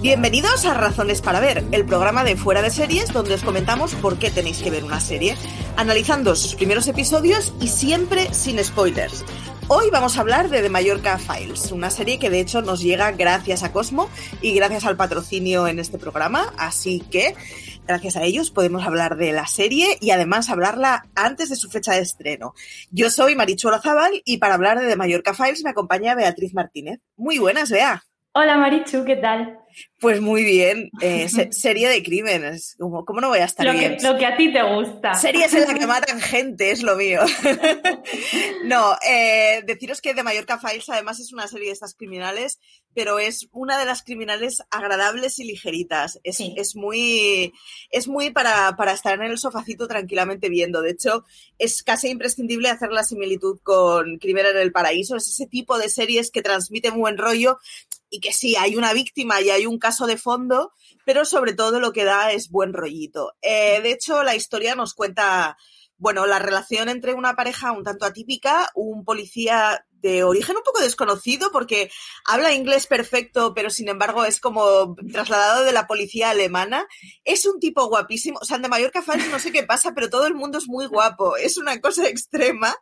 Bienvenidos a Razones para Ver, el programa de Fuera de Series donde os comentamos por qué tenéis que ver una serie, analizando sus primeros episodios y siempre sin spoilers. Hoy vamos a hablar de The Mallorca Files, una serie que de hecho nos llega gracias a Cosmo y gracias al patrocinio en este programa, así que gracias a ellos podemos hablar de la serie y además hablarla antes de su fecha de estreno. Yo soy Marichuelo Zabal y para hablar de The Mallorca Files me acompaña Beatriz Martínez. Muy buenas, Bea. Hola Marichu, ¿qué tal? Pues muy bien, eh, serie de crímenes, ¿Cómo, ¿cómo, no voy a estar lo bien? Que, lo que a ti te gusta. Series en las que matan gente, es lo mío. no, eh, deciros que The Mallorca Files además es una serie de estas criminales, pero es una de las criminales agradables y ligeritas. Es, Sí. es muy, es muy para, para estar en el sofacito tranquilamente viendo. De hecho, es casi imprescindible hacer la similitud con Crimen en el Paraíso. Es ese tipo de series que transmiten buen rollo y que sí, hay una víctima y hay un caso de fondo, pero sobre todo lo que da es buen rollito. Eh, de hecho, la historia nos cuenta, bueno, la relación entre una pareja un tanto atípica, un policía de origen un poco desconocido porque habla inglés perfecto, pero sin embargo es como trasladado de la policía alemana. Es un tipo guapísimo. O sea, de Mallorca Files no sé qué pasa, pero todo el mundo es muy guapo. Es una cosa extrema.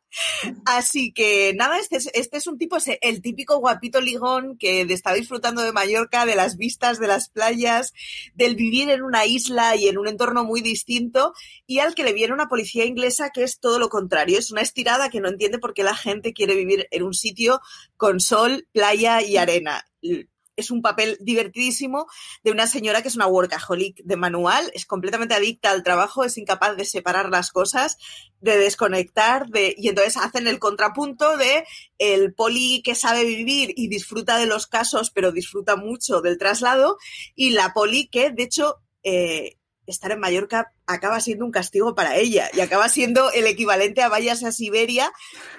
Así que nada, este es, este es un tipo, el típico guapito ligón que está disfrutando de Mallorca, de las vistas, de las playas, del vivir en una isla y en un entorno muy distinto, y al que le viene una policía inglesa que es todo lo contrario. Es una estirada que no entiende por qué la gente quiere vivir en un sitio con sol, playa y arena. Es un papel divertidísimo de una señora que es una workaholic de manual, es completamente adicta al trabajo, es incapaz de separar las cosas, de desconectar, de, y entonces hacen el contrapunto de el poli que sabe vivir y disfruta de los casos, pero disfruta mucho del traslado, y la poli que, de hecho, eh, estar en Mallorca acaba siendo un castigo para ella y acaba siendo el equivalente a váyase a Siberia,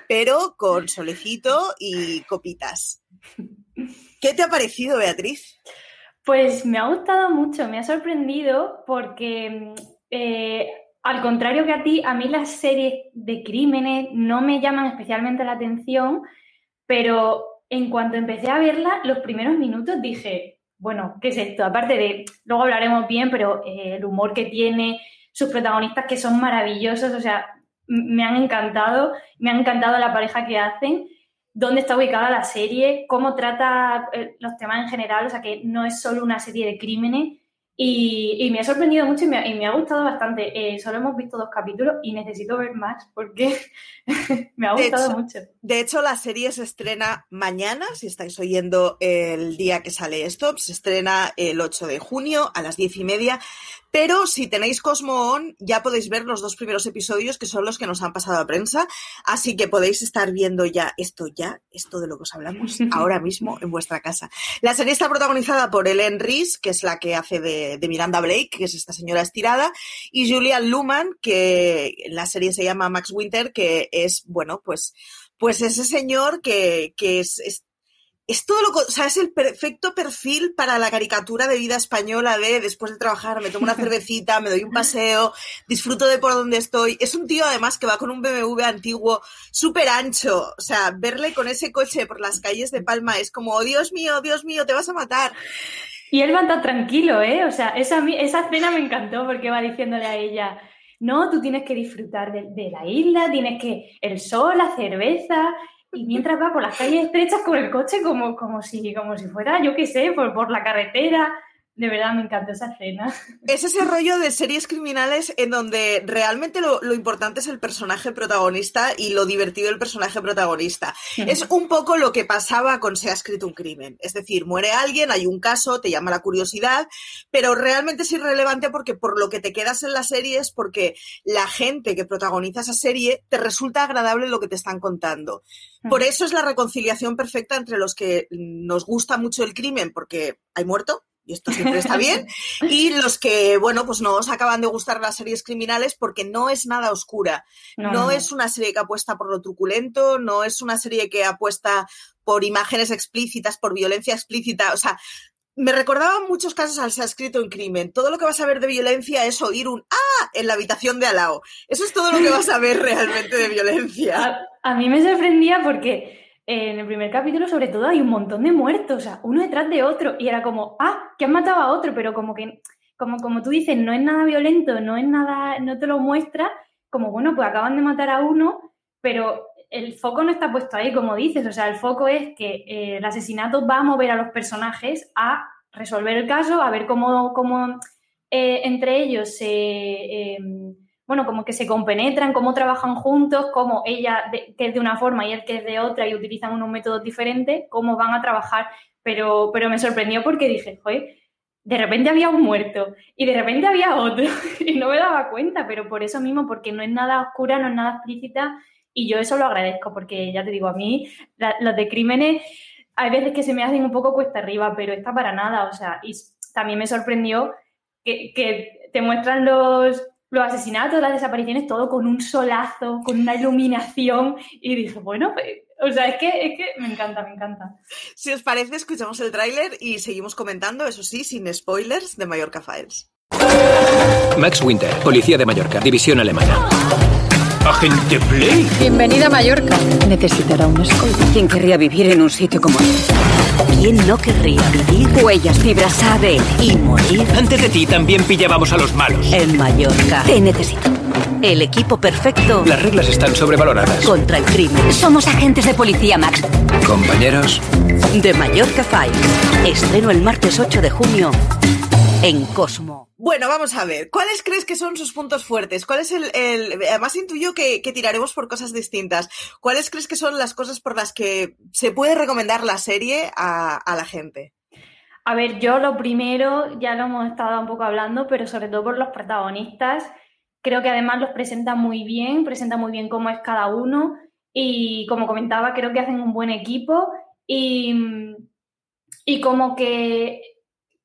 pero con solecito y copitas. ¿Qué te ha parecido, Beatriz? Pues me ha gustado mucho, me ha sorprendido porque, eh, al contrario que a ti, a mí las series de crímenes no me llaman especialmente la atención, pero en cuanto empecé a verla, los primeros minutos dije, bueno, ¿qué es esto? Aparte de, luego hablaremos bien, pero eh, el humor que tiene, sus protagonistas que son maravillosos, o sea, me han encantado, me han encantado la pareja que hacen, dónde está ubicada la serie, cómo trata eh, los temas en general, o sea, que no es solo una serie de crímenes. Y, y me ha sorprendido mucho y me, ha- y me ha gustado bastante. Eh, solo hemos visto dos capítulos y necesito ver más porque me ha De gustado hecho, mucho. De hecho, la serie se estrena mañana, si estáis oyendo el día que sale esto, se estrena el 8 de junio a las 10 y media, Pero si tenéis Cosmo On, ya podéis ver los dos primeros episodios que son los que nos han pasado a prensa. Así que podéis estar viendo ya esto, ya, esto de lo que os hablamos ahora mismo en vuestra casa. La serie está protagonizada por Ellen Reese, que es la que hace de, de Miranda Blake, que es esta señora estirada, y Julian Luman, que en la serie se llama Max Winter, que es, bueno, pues, pues ese señor que, que es, es es todo lo, o sea, es el perfecto perfil para la caricatura de vida española de después de trabajar me tomo una cervecita, me doy un paseo, disfruto de por donde estoy. Es un tío además que va con un BMW antiguo súper ancho, o sea, verle con ese coche por las calles de Palma es como, oh, Dios mío, Dios mío, te vas a matar. Y él va tan tranquilo, ¿eh? O sea, esa, esa escena me encantó porque va diciéndole a ella, no, tú tienes que disfrutar de, de la isla, tienes que el sol, la cerveza, y mientras va por las calles estrechas con el coche como, como, si, como si fuera, yo qué sé, por, por la carretera. De verdad me encantó esa escena. Es ese rollo de series criminales en donde realmente lo, lo, importante es el personaje protagonista y lo divertido del personaje protagonista. Es un poco lo que pasaba con Se ha escrito un crimen. Es decir, muere alguien, hay un caso, te llama la curiosidad, pero realmente es irrelevante porque por lo que te quedas en la serie es porque la gente que protagoniza esa serie te resulta agradable lo que te están contando. Por eso es la reconciliación perfecta entre los que nos gusta mucho el crimen porque hay muerto, y esto siempre está bien, y los que, bueno, pues no os acaban de gustar las series criminales porque no es nada oscura. No, no, es una serie que apuesta por lo truculento, no es una serie que apuesta por imágenes explícitas, por violencia explícita, o sea, me recordaba en muchos casos al se ha escrito en crimen. Todo lo que vas a ver de violencia es oír un ¡ah! en la habitación de al lado. Eso es todo lo que vas a ver realmente de violencia. A, a mí me sorprendía porque en el primer capítulo, sobre todo, hay un montón de muertos, o sea, uno detrás de otro, y era como, ah, que han matado a otro, pero como que, como, como tú dices, no es nada violento, no es nada, no te lo muestra, como, bueno, pues acaban de matar a uno, pero el foco no está puesto ahí, como dices, o sea, el foco es que eh, el asesinato va a mover a los personajes a resolver el caso, a ver cómo, cómo eh, entre ellos se... Eh, bueno, como que se compenetran, cómo trabajan juntos, cómo ella que es de una forma y él que es de otra y utilizan unos métodos diferentes, cómo van a trabajar. Pero, pero me sorprendió porque dije, joder, de repente había un muerto y de repente había otro y no me daba cuenta, pero por eso mismo, porque no es nada oscura, no es nada explícita y yo eso lo agradezco porque ya te digo, a mí los de crímenes hay veces que se me hacen un poco cuesta arriba, pero está para nada, o sea, y también me sorprendió que, que te muestran los los asesinatos, las desapariciones, todo con un solazo, con una iluminación. Y dije, bueno, pues, o sea, es que, es que me encanta, me encanta. Si os parece, escuchamos el tráiler y seguimos comentando, eso sí, sin spoilers, de Mallorca Files. Max Winter, policía de Mallorca, división alemana. Agente Play. Bienvenida a Mallorca. Necesitará un escolta. ¿Quién querría vivir en un sitio como este? ¿Quién no querría vivir? Huellas, fibras ADN y morir. Antes de ti también pillábamos a los malos. En Mallorca. Te necesito. El equipo perfecto. Las reglas están sobrevaloradas. Contra el crimen. Somos agentes de policía, Max. Compañeros. De Mallorca Files. Estreno el martes 8 de junio en Cosmo. Bueno, vamos a ver. ¿Cuáles crees que son sus puntos fuertes? ¿Cuál es el, además intuyo que, que, tiraremos por cosas distintas. ¿Cuáles crees que son las cosas por las que se puede recomendar la serie a, a la gente? A ver, yo lo primero, ya lo hemos estado un poco hablando, pero sobre todo por los protagonistas. Creo que además los presenta muy bien, presenta muy bien cómo es cada uno y como comentaba, creo que hacen un buen equipo y, y como que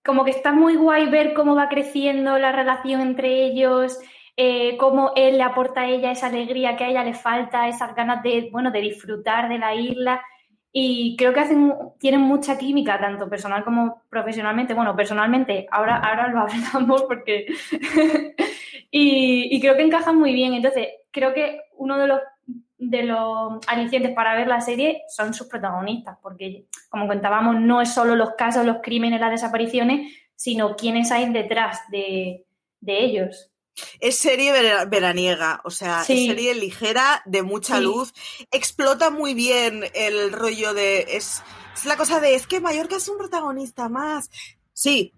como que está muy guay ver cómo va creciendo la relación entre ellos, eh, cómo él le aporta a ella esa alegría que a ella le falta, esas ganas de, bueno, de disfrutar de la isla. Y creo que hacen, tienen mucha química, tanto personal como profesionalmente. Bueno, personalmente, ahora, ahora lo hablamos porque... y, y creo que encajan muy bien. Entonces, creo que uno de los de los alicientes para ver la serie son sus protagonistas, porque como contábamos, no es solo los casos, los crímenes, las desapariciones, sino quiénes hay detrás de, de ellos. Es serie veraniega, o sea, sí. es serie ligera, de mucha sí. luz. Explota muy bien el rollo de. Es, es la cosa de es que Mallorca es un protagonista más. Sí,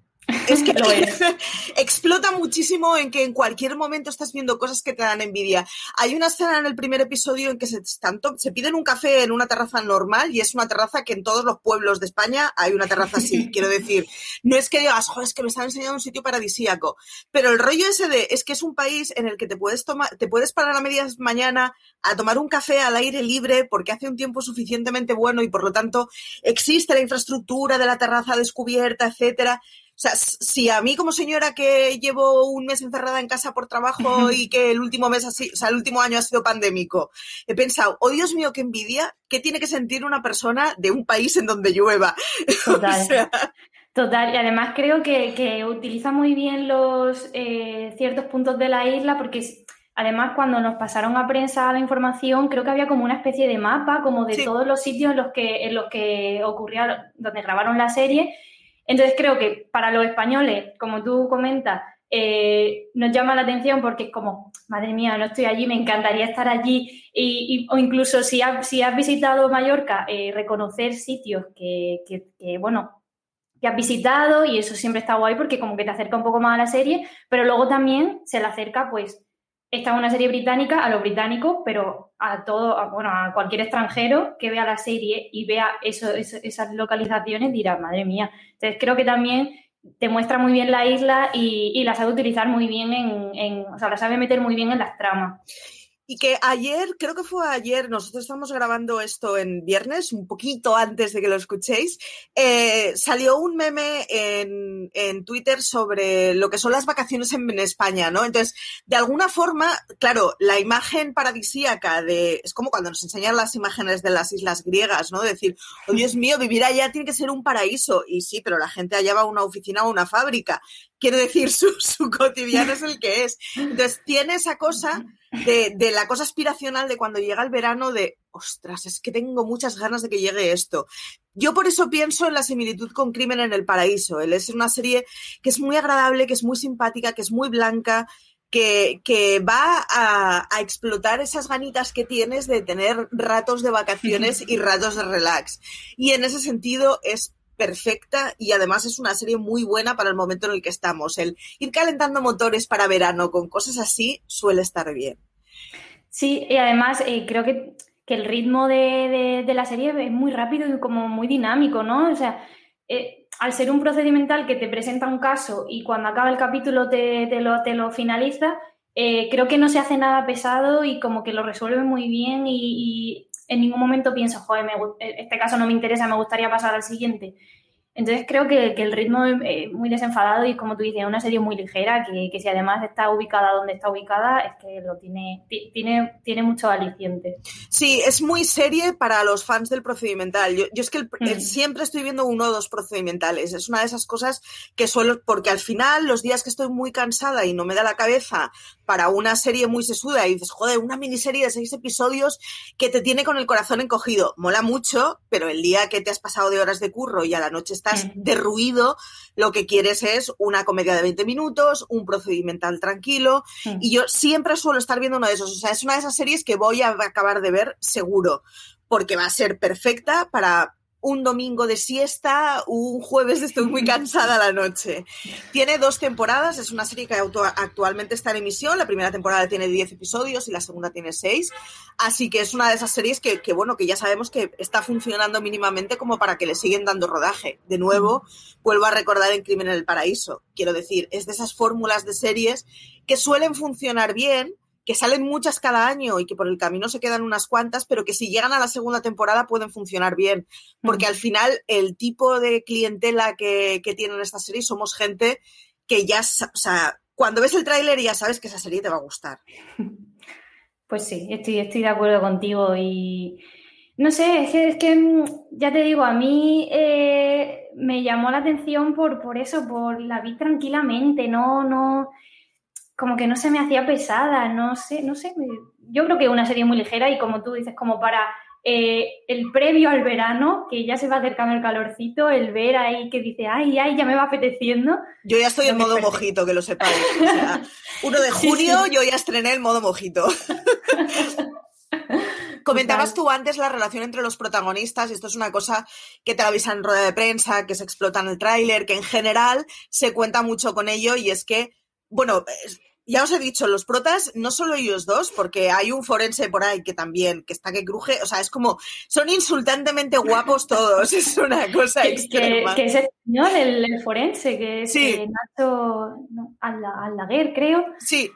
Es que explota muchísimo en que en cualquier momento estás viendo cosas que te dan envidia. Hay una escena en el primer episodio en que se, se piden un café en una terraza normal y es una terraza que en todos los pueblos de España hay una terraza así. Quiero decir, no es que digas, joder, es que me están enseñando un sitio paradisíaco, pero el rollo ese de es que es un país en el que te puedes tomar, te puedes parar a medias mañana a tomar un café al aire libre porque hace un tiempo suficientemente bueno y por lo tanto existe la infraestructura de la terraza descubierta, etcétera. O sea, si a mí como señora que llevo un mes encerrada en casa por trabajo y que el último mes así, o sea, el último año ha sido pandémico, he pensado, oh Dios mío, qué envidia, ¿qué tiene que sentir una persona de un país en donde llueva? Total. Total, y además creo que, utiliza muy bien los eh, ciertos puntos de la isla porque además cuando nos pasaron a prensa la información creo que había como una especie de mapa como de todos los sitios en los que, en los que ocurría, donde grabaron la serie entonces creo que para los españoles, como tú comentas, eh, nos llama la atención porque es como, madre mía, no estoy allí, me encantaría estar allí. Y, o incluso si, has visitado Mallorca, eh, reconocer sitios que, que, bueno, que has visitado y eso siempre está guay porque como que te acerca un poco más a la serie, pero luego también se le acerca pues esta es una serie británica a los británicos, pero a todo, bueno, a cualquier extranjero que vea la serie y vea eso, esas localizaciones dirá, madre mía. Entonces creo que también te muestra muy bien la isla y, la sabe utilizar muy bien en, en, o sea, la sabe meter muy bien en las tramas. Y que ayer, creo que fue ayer, nosotros estamos grabando esto en viernes, un poquito antes de que lo escuchéis, eh, salió un meme en, en, Twitter sobre lo que son las vacaciones en, España, ¿no? Entonces, de alguna forma, claro, la imagen paradisíaca de, es como cuando nos enseñan las imágenes de las islas griegas, ¿no? decir, oh Dios mío, vivir allá tiene que ser un paraíso. Y sí, pero la gente allá va a una oficina o una fábrica. Quiere decir, su, su cotidiano es el que es. Entonces, tiene esa cosa de, la cosa aspiracional de cuando llega el verano de, ostras, es que tengo muchas ganas de que llegue esto. Yo por eso pienso en la similitud con Crimen en el Paraíso. Él es una serie que es muy agradable, que es muy simpática, que es muy blanca, que, que va a, a, explotar esas ganitas que tienes de tener ratos de vacaciones y ratos de relax. Y en ese sentido es perfecta y además es una serie muy buena para el momento en el que estamos. El ir calentando motores para verano con cosas así suele estar bien. Sí, y además eh, creo que, el ritmo de, la serie es muy rápido y como muy dinámico, ¿no? O sea, eh, al ser un procedimental que te presenta un caso y cuando acaba el capítulo te, lo, te lo, finaliza, eh, creo que no se hace nada pesado y como que lo resuelve muy bien y en ningún momento pienso, joder, este caso no me interesa, me gustaría pasar al siguiente. Entonces creo que, el ritmo es muy desenfadado y como tú dices, es una serie muy ligera que, que, si además está ubicada donde está ubicada es que lo tiene, tiene, tiene mucho aliciente. Sí, es muy serie para los fans del procedimental. Yo, es que mm. siempre estoy viendo uno o dos procedimentales. Es una de esas cosas que suelo, porque al final los días que estoy muy cansada y no me da la cabeza para una serie muy sesuda y dices, joder, una miniserie de seis episodios que te tiene con el corazón encogido. Mola mucho, pero el día que te has pasado de horas de curro y a la noche estás derruido, lo que quieres es una comedia de 20 minutos, un procedimental tranquilo. Y yo siempre suelo estar viendo uno de esos. O sea, es una de esas series que voy a acabar de ver seguro porque va a ser perfecta para un domingo de siesta, un jueves estoy muy cansada la noche. Tiene dos temporadas, es una serie que actualmente está en emisión. La primera temporada tiene 10 episodios y la segunda tiene 6. Así que es una de esas series que, bueno, que ya sabemos que está funcionando mínimamente como para que le siguen dando rodaje. De nuevo, vuelvo a recordar en Crimen en el Paraíso. Quiero decir, es de esas fórmulas de series que suelen funcionar bien, que salen muchas cada año y que por el camino se quedan unas cuantas, pero que si llegan a la segunda temporada pueden funcionar bien, porque al final el tipo de clientela que, tienen estas series somos gente que ya, o sea, cuando ves el tráiler ya sabes que esa serie te va a gustar. Pues sí, estoy, estoy de acuerdo contigo y no sé, es que, mm, ya te digo, a mí eh, me llamó la atención por, por eso, por la vi tranquilamente, no, no, como que no se me hacía pesada, no sé, no sé. Yo creo que una serie muy ligera y como tú dices, como para eh, el previo al verano, que ya se va acercando el calorcito, el ver ahí que dice, ay, ay, ya me va apeteciendo. Yo ya estoy en modo mojito, que lo sepáis. O sea, 1 de junio yo ya estrené el modo mojito. Comentabas tú antes la relación entre los protagonistas, y esto es una cosa que te avisan en rueda de prensa, que se explota en el tráiler, que en general se cuenta mucho con ello, y es que, bueno, ya os he dicho, los protas, no solo ellos dos, porque hay un forense por ahí que también, que está que cruje, o sea, es como, son insultantemente guapos todos, es una cosa que, extrema. Que, que es español, el, el, forense, que es sí. eh, Nacho no, creo. Sí.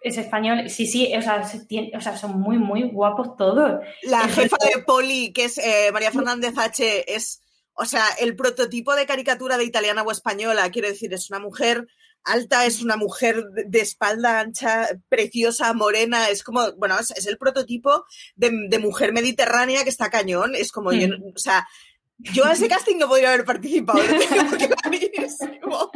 Es español, sí, sí, o sea, tiene, o sea, son muy, muy guapos todos. La jefa de Poli, que es eh, María Fernández H., es, o sea, el prototipo de caricatura de italiana o española, quiero decir, es una mujer alta, es una mujer de espalda ancha, preciosa, morena, es como, bueno, es, es el prototipo de, de, mujer mediterránea que está cañón, es como, mm. yo, o sea, yo a ese casting no podría haber participado, lo tengo clarísimo.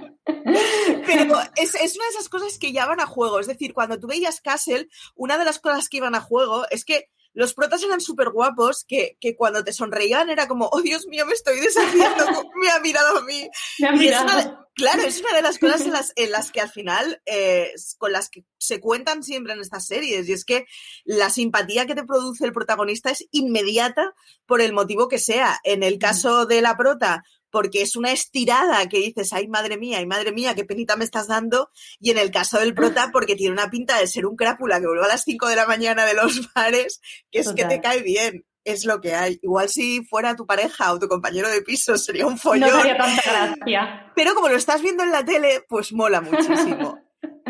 Pero es, es, una de esas cosas que ya van a juego, es decir, cuando tú veías Castle, una de las cosas que iban a juego es que los protas eran súper guapos, que, que, cuando te sonreían era como, oh Dios mío, me estoy deshaciendo, me ha mirado a mí. Me ha mirado. Es una, claro, es una de las cosas en las, en las que al final, eh, con las que se cuentan siempre en estas series, y es que la simpatía que te produce el protagonista es inmediata por el motivo que sea. En el caso de la prota, porque es una estirada que dices, ay madre mía, ay madre mía, qué penita me estás dando. Y en el caso del prota, porque tiene una pinta de ser un crápula que vuelve a las 5 de la mañana de los bares, que es Total. que te cae bien. Es lo que hay. Igual si fuera tu pareja o tu compañero de piso sería un follón. No sería tanta gracia. Pero como lo estás viendo en la tele, pues mola muchísimo.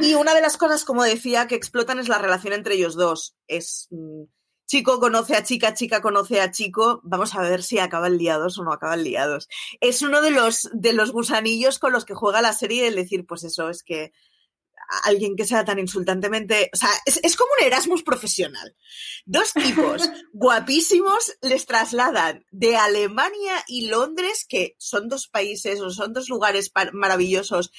y una de las cosas, como decía, que explotan es la relación entre ellos dos. Es mmm, chico conoce a chica, chica conoce a chico, vamos a ver si acaban liados o no acaban liados. Es uno de los, de los gusanillos con los que juega la serie el decir, pues eso, es que alguien que sea tan insultantemente, o sea, es, es, como un Erasmus profesional. Dos tipos guapísimos les trasladan de Alemania y Londres, que son dos países o son dos lugares maravillosos,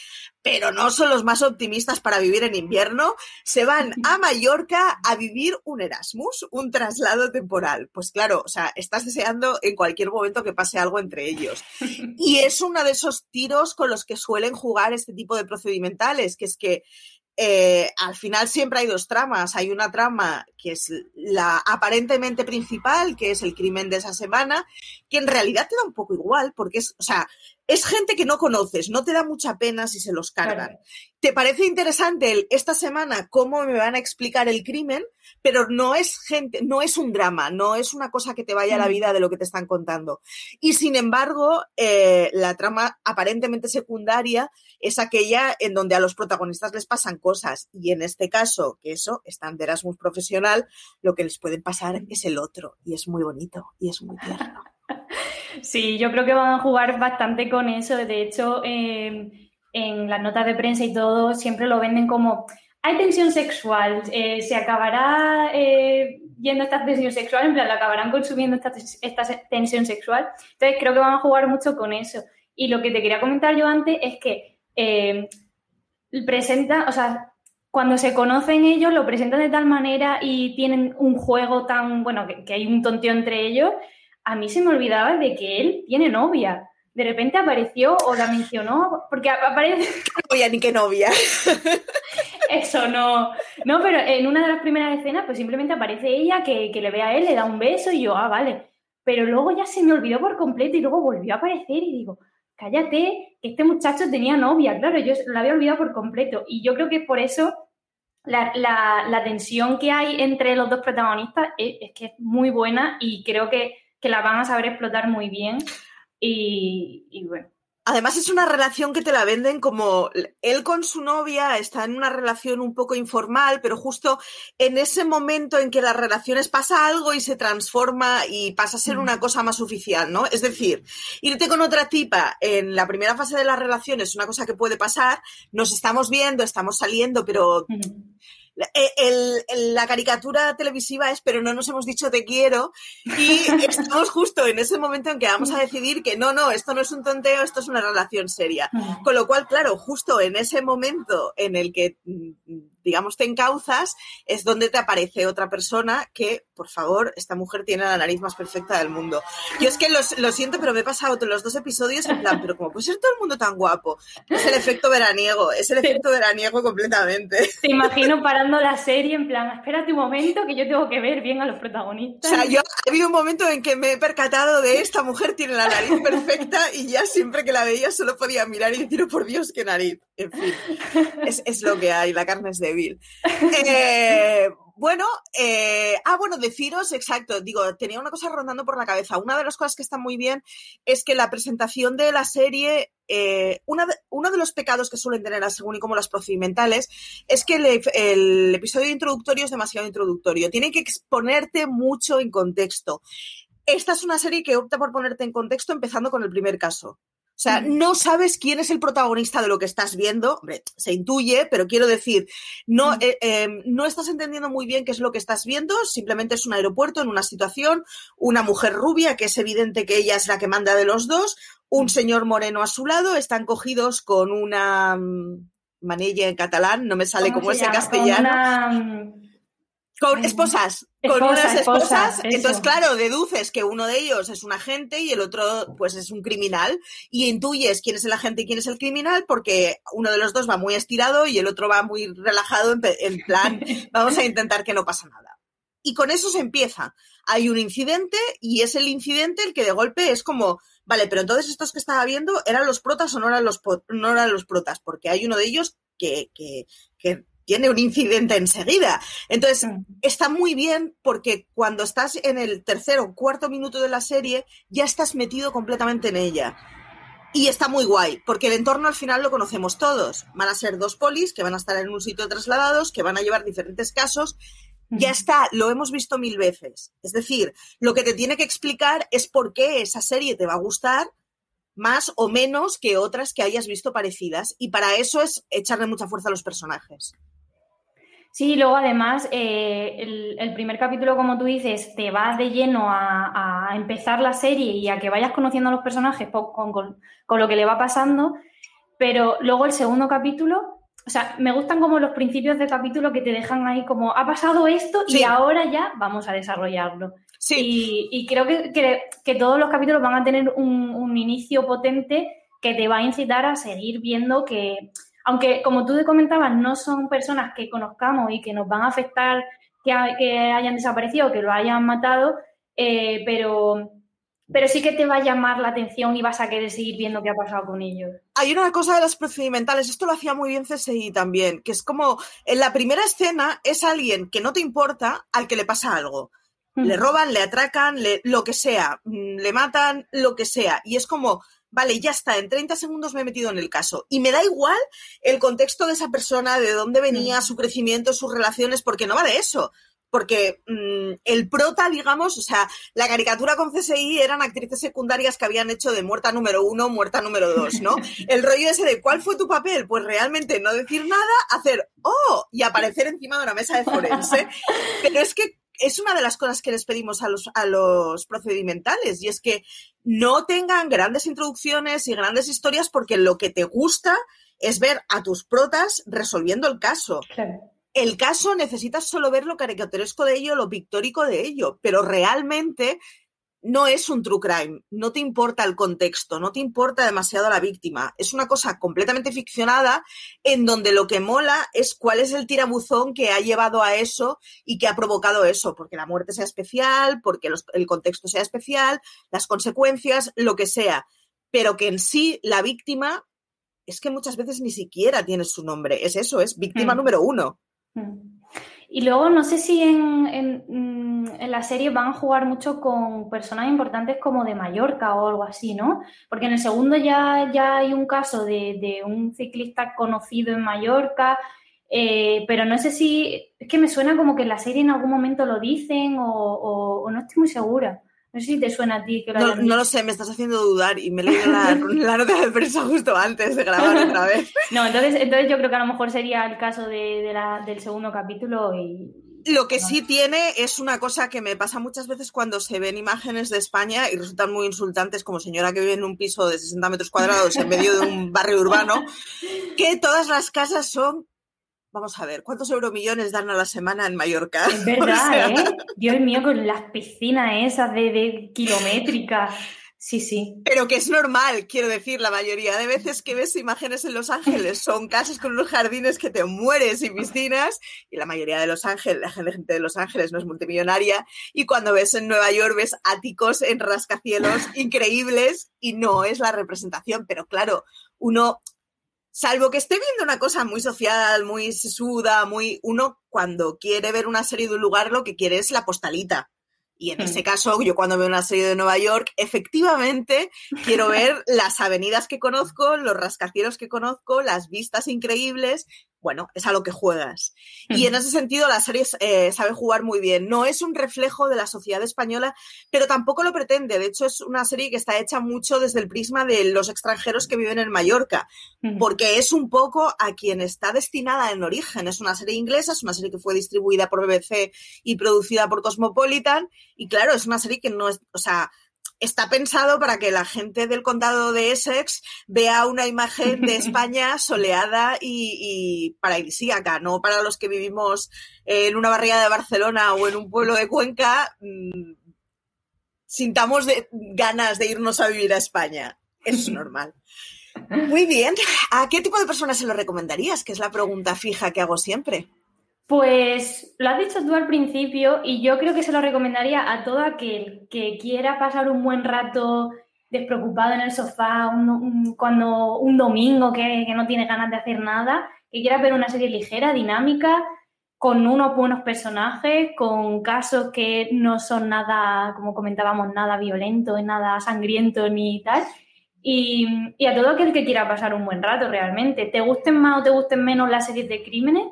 pero no son los más optimistas para vivir en invierno, se van a Mallorca a vivir un Erasmus, un traslado temporal. Pues claro, o sea, estás deseando en cualquier momento que pase algo entre ellos. Y es uno de esos tiros con los que suelen jugar este tipo de procedimentales, que es que eh, al final siempre hay dos tramas. Hay una trama que es la aparentemente principal, que es el crimen de esa semana, que en realidad te da un poco igual, porque es, o sea, es gente que no conoces, no te da mucha pena si se los cargan. Claro. ¿Te parece interesante el, esta semana cómo me van a explicar el crimen? Pero no es gente, no es un drama, no es una cosa que te vaya a la vida de lo que te están contando. Y sin embargo, eh, la trama aparentemente secundaria es aquella en donde a los protagonistas les pasan cosas. Y en este caso, que eso, están de Erasmus profesional, lo que les puede pasar es el otro. Y es muy bonito y es muy tierno. Sí, yo creo que van a jugar bastante con eso. De hecho, eh, en las notas de prensa y todo, siempre lo venden como hay tensión sexual, eh, se acabará eh, yendo esta tensión sexual, en plan, la acabarán consumiendo esta, esta, tensión sexual. Entonces, creo que van a jugar mucho con eso. Y lo que te quería comentar yo antes es que eh, presenta, o sea, cuando se conocen ellos, lo presentan de tal manera y tienen un juego tan, bueno, que, que hay un tonteo entre ellos, a mí se me olvidaba de que él tiene novia. De repente apareció o la mencionó, porque aparece... No novia ni qué novia. Eso no. No, pero en una de las primeras escenas, pues simplemente aparece ella que, que, le ve a él, le da un beso y yo, ah, vale. Pero luego ya se me olvidó por completo y luego volvió a aparecer y digo, cállate, que este muchacho tenía novia. Claro, yo la había olvidado por completo. Y yo creo que por eso la, la, la tensión que hay entre los dos protagonistas es, es que es muy buena y creo que, que la van a saber explotar muy bien. Y, y, bueno. Además es una relación que te la venden como él con su novia está en una relación un poco informal, pero justo en ese momento en que las relaciones pasa algo y se transforma y pasa a ser una cosa más oficial, ¿no? Es decir, irte con otra tipa en la primera fase de la relación es una cosa que puede pasar, nos estamos viendo, estamos saliendo, pero... El, el, la caricatura televisiva es pero no nos hemos dicho te quiero y estamos justo en ese momento en que vamos a decidir que no, no, esto no es un tonteo, esto es una relación seria. Con lo cual, claro, justo en ese momento en el que digamos, te encauzas, es donde te aparece otra persona que, por favor, esta mujer tiene la nariz más perfecta del mundo. Yo es que lo siento, pero me he pasado los dos episodios en plan, pero como puede ser todo el mundo tan guapo? Es el efecto veraniego, es el efecto veraniego completamente. Te imagino parando la serie en plan, espérate un momento que yo tengo que ver bien a los protagonistas. O sea, yo ha habido un momento en que me he percatado de esta mujer tiene la nariz perfecta y ya siempre que la veía solo podía mirar y decir, oh, por Dios, qué nariz. En fin, es, es lo que hay, la carne es débil. Eh, bueno, eh, ah, bueno, deciros, exacto, digo, tenía una cosa rondando por la cabeza. Una de las cosas que está muy bien es que la presentación de la serie, eh, una uno de los pecados que suelen tener, según y como las procedimentales, es que el, el episodio introductorio es demasiado introductorio. Tiene que exponerte mucho en contexto. Esta es una serie que opta por ponerte en contexto empezando con el primer caso. O sea, no sabes quién es el protagonista de lo que estás viendo. Hombre, se intuye, pero quiero decir, no, eh, em, no estás entendiendo muy bien qué es lo que estás viendo. Simplemente es un aeropuerto en una situación, una mujer rubia, que es evidente que ella es la que manda de los dos, un señor moreno a su lado, están cogidos con una mm, manilla en catalán, no me sale como es en castellano. Con esposas, con unas esposas. entonces, claro, deduces que uno de ellos es un agente y el otro, pues, es un criminal. Y intuyes quién es el agente y quién es el criminal porque uno de los dos va muy estirado y el otro va muy relajado en, plan, vamos a intentar que no pasa nada. Y con eso se empieza. Hay un incidente y es el incidente el que de golpe es como, vale, pero entonces estos que estaba viendo eran los protas o no eran los, no eran los protas, porque hay uno de ellos que, que, que tiene un incidente enseguida. Entonces, está muy bien porque cuando estás en el tercer o cuarto minuto de la serie, ya estás metido completamente en ella. Y está muy guay, porque el entorno al final lo conocemos todos. Van a ser dos polis que van a estar en un sitio trasladados, que van a llevar diferentes casos. Ya está, lo hemos visto mil veces. Es decir, lo que te tiene que explicar es por qué esa serie te va a gustar más o menos que otras que hayas visto parecidas. Y para eso es echarle mucha fuerza a los personajes. Sí, luego además eh, el, primer capítulo, como tú dices, te vas de lleno a, empezar la serie y a que vayas conociendo a los personajes con, con, lo que le va pasando, pero luego el segundo capítulo, o sea, me gustan como los principios de capítulo que te dejan ahí como, ha pasado esto y ahora ya vamos a desarrollarlo. Sí. Y, creo que, que, todos los capítulos van a tener un, un inicio potente que te va a incitar a seguir viendo que aunque como tú te comentabas, no son personas que conozcamos y que nos van a afectar que, hayan desaparecido, que lo hayan matado, eh, pero, pero sí que te va a llamar la atención y vas a querer seguir viendo qué ha pasado con ellos. Hay una cosa de las procedimentales, esto lo hacía muy bien CSI también, que es como en la primera escena es alguien que no te importa al que le pasa algo. Le roban, le atracan, lo que sea, mm, le matan, lo que sea. Y es como, vale, ya está, en 30 segundos me he metido en el caso. Y me da igual el contexto de esa persona, de dónde venía, mm. su crecimiento, sus relaciones, porque no va de eso. Porque mm, el prota, digamos, o sea, la caricatura con CSI eran actrices secundarias que habían hecho de muerta número uno, muerta número dos, ¿no? El rollo ese de ¿cuál fue tu papel? Pues realmente no decir nada, hacer ¡oh! y aparecer encima de una mesa de forense. Pero es que es una de las cosas que les pedimos a los, a los procedimentales y es que no tengan grandes introducciones y grandes historias porque lo que te gusta es ver a tus protas resolviendo el caso. El caso necesitas solo ver lo caricaturesco de ello, lo pictórico de ello, pero realmente no es un true crime, no te importa el contexto, no te importa demasiado la víctima. Es una cosa completamente ficcionada en donde lo que mola es cuál es el tirabuzón que ha llevado a eso y que ha provocado eso, porque la muerte sea especial, porque el contexto sea especial, las consecuencias, lo que sea. Pero que en sí la víctima es que muchas veces ni siquiera tiene su nombre. Es eso, es víctima mm. número uno. Mm. Y luego no sé si en, mm, en, la serie van a jugar mucho con personas importantes como de Mallorca o algo así, ¿no? Porque en el segundo ya, ya hay un caso de, un ciclista conocido en Mallorca, eh, pero no sé si, es que me suena como que en la serie en algún momento lo dicen o no estoy muy segura. No sé si te suena a ti. Que lo no, lo sé, me estás haciendo dudar y me he leído la, nota de prensa justo antes de grabar otra vez. No, entonces, entonces yo creo que a lo mejor sería el caso de, la, del segundo capítulo y... Lo que sí tiene es una cosa que me pasa muchas veces cuando se ven imágenes de España y resultan muy insultantes como señora que vive en un piso de 60 metros cuadrados en medio de un barrio urbano, que todas las casas son vamos a ver, ¿cuántos euromillones dan a la semana en Mallorca? Es verdad, ¿eh? Dios mío, con las piscinas esas de, de kilométricas. Sí, sí. Pero que es normal, quiero decir, la mayoría de veces que ves imágenes en Los Ángeles son casas con unos jardines que te mueres y piscinas, y la mayoría de Los Ángeles, la gente de Los Ángeles no es multimillonaria, y cuando ves en Nueva York ves áticos en rascacielos increíbles y no es la representación, pero claro, uno, salvo que esté viendo una cosa muy social, muy sesuda, muy, uno cuando quiere ver una serie de un lugar lo que quiere es la postalita y en ese caso, yo cuando veo una serie de Nueva York, efectivamente quiero ver las avenidas que conozco, los rascacielos que conozco, las vistas increíbles. Bueno, es a lo que juegas. Y en ese sentido, la serie eh, sabe jugar muy bien. No es un reflejo de la sociedad española, pero tampoco lo pretende. De hecho, es una serie que está hecha mucho desde el prisma de los extranjeros que viven en Mallorca, porque es un poco a quien está destinada en origen. Es una serie inglesa, es una serie que fue distribuida por BBC y producida por Cosmopolitan y claro, es una serie que no es, o sea, está pensado para que la gente del condado de Essex vea una imagen de España soleada y, y paradisíaca, no para los que vivimos en una barriada de Barcelona o en un pueblo de Cuenca, mmm, sintamos de, ganas de irnos a vivir a España. Es normal. Muy bien. ¿A qué tipo de personas se lo recomendarías? Que es la pregunta fija que hago siempre. Pues lo has dicho tú al principio y yo creo que se lo recomendaría a todo aquel que quiera pasar un buen rato despreocupado en el sofá un, cuando un domingo que, que, no tiene ganas de hacer nada, que quiera ver una serie ligera, dinámica, con unos buenos personajes, con casos que no son nada, como comentábamos, nada violento, nada sangriento ni tal. Y, y a todo aquel que quiera pasar un buen rato realmente, te gusten más o te gusten menos las series de crímenes,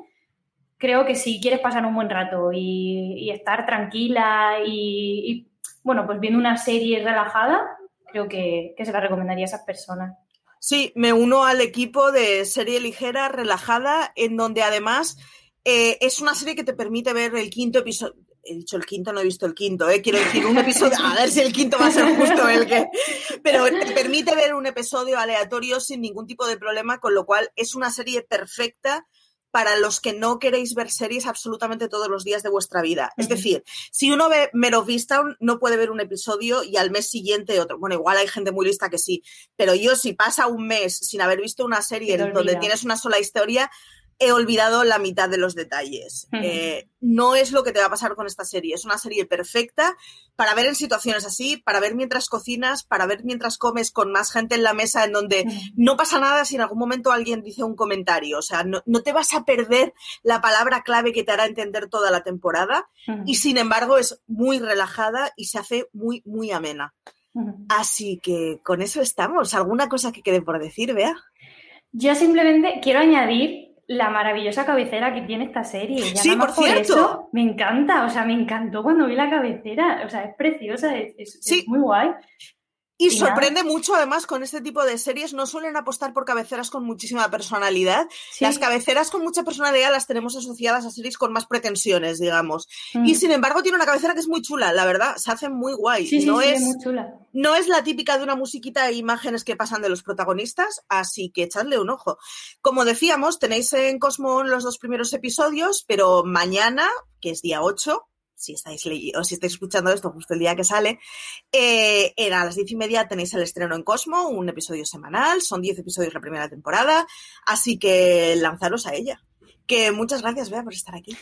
creo que si quieres pasar un buen rato y, y estar tranquila y, y, bueno, pues viendo una serie relajada, creo que, que, se la recomendaría a esas personas. Sí, me uno al equipo de serie ligera, relajada, en donde además eh, es una serie que te permite ver el quinto episodio. He dicho el quinto, no he visto el quinto, ¿eh? quiero decir un episodio, a ver si el quinto va a ser justo el que... Pero te permite ver un episodio aleatorio sin ningún tipo de problema, con lo cual es una serie perfecta para los que no queréis ver series absolutamente todos los días de vuestra vida. Es decir, si uno ve Mero Vistown, no puede ver un episodio y al mes siguiente otro. Bueno, igual hay gente muy lista que sí, pero yo si pasa un mes sin haber visto una serie donde tienes una sola historia, he olvidado la mitad de los detalles. Uh -huh. eh, no es lo que te va a pasar con esta serie. Es una serie perfecta para ver en situaciones así, para ver mientras cocinas, para ver mientras comes con más gente en la mesa, en donde uh -huh. no pasa nada si en algún momento alguien dice un comentario. O sea, no, no, te vas a perder la palabra clave que te hará entender toda la temporada. Uh -huh. Y sin embargo, es muy relajada y se hace muy, muy amena. Así que con eso estamos. ¿Alguna cosa que quede por decir, Bea? Yo simplemente quiero añadir la maravillosa cabecera que tiene esta serie. Ya sí, por, por cierto. Eso, me encanta, o sea, me encantó cuando vi la cabecera, o sea, es preciosa, es, es, sí. es muy guay. Y, sorprende mucho, además, con este tipo de series, no suelen apostar por cabeceras con muchísima personalidad. Sí. Las cabeceras con mucha personalidad las tenemos asociadas a series con más pretensiones, digamos. Mm. Y sin embargo, tiene una cabecera que es muy chula, la verdad, se hace muy guay. Sí, no, sí, es, muy chula. no es la típica de una musiquita e imágenes que pasan de los protagonistas, así que echadle un ojo. Como decíamos, tenéis en Cosmo los dos primeros episodios, pero mañana, que es día 8, si estáis o si estáis escuchando esto justo el día que sale, eh, a las diez y media tenéis el estreno en Cosmo, un episodio semanal, son diez episodios la primera temporada, así que lanzaros a ella. Que muchas gracias, Bea, por estar aquí.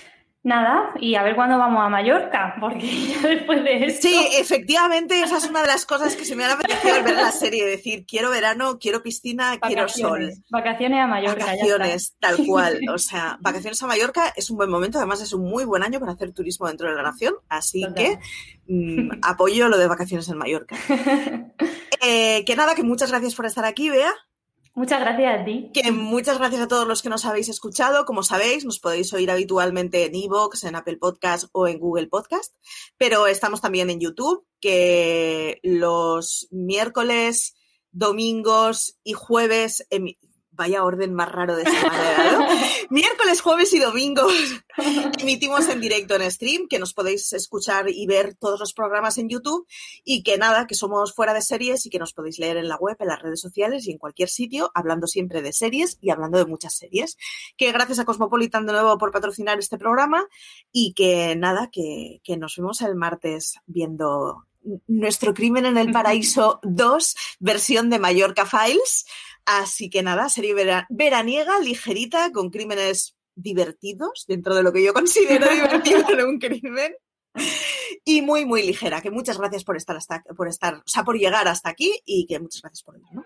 Nada, y a ver cuándo vamos a Mallorca, porque ya después de esto... Sí, efectivamente, esa es una de las cosas que se me han apetecido al ver la serie, decir, quiero verano, quiero piscina, vacaciones, quiero sol. Vacaciones a Mallorca, Vacaciones, tal cual, o sea, vacaciones a Mallorca es un buen momento, además es un muy buen año para hacer turismo dentro de la nación, así Total. que mmm, apoyo lo de vacaciones en Mallorca. eh, que nada, que muchas gracias por estar aquí, Bea. Muchas gracias a ti. Que muchas gracias a todos los que nos habéis escuchado. Como sabéis, nos podéis oír habitualmente en Evox, en Apple Podcast o en Google Podcast, pero estamos también en YouTube, que los miércoles, domingos y jueves Vaya orden más raro de semana, ¿no? Miércoles, jueves y domingos emitimos en directo en stream, que nos podéis escuchar y ver todos los programas en YouTube y que nada, que somos fuera de series y que nos podéis leer en la web, en las redes sociales y en cualquier sitio, hablando siempre de series y hablando de muchas series. Que gracias a Cosmopolitan de nuevo por patrocinar este programa y que nada, que, que nos vemos el martes viendo nuestro crimen en el paraíso 2, versión de Mallorca Files. Así que nada, serie veraniega, ligerita, con crímenes divertidos, dentro de lo que yo considero divertido en un crimen. Y muy, muy ligera. Que muchas gracias por estar hasta, por estar, o sea, por llegar hasta aquí y que muchas gracias por vernos.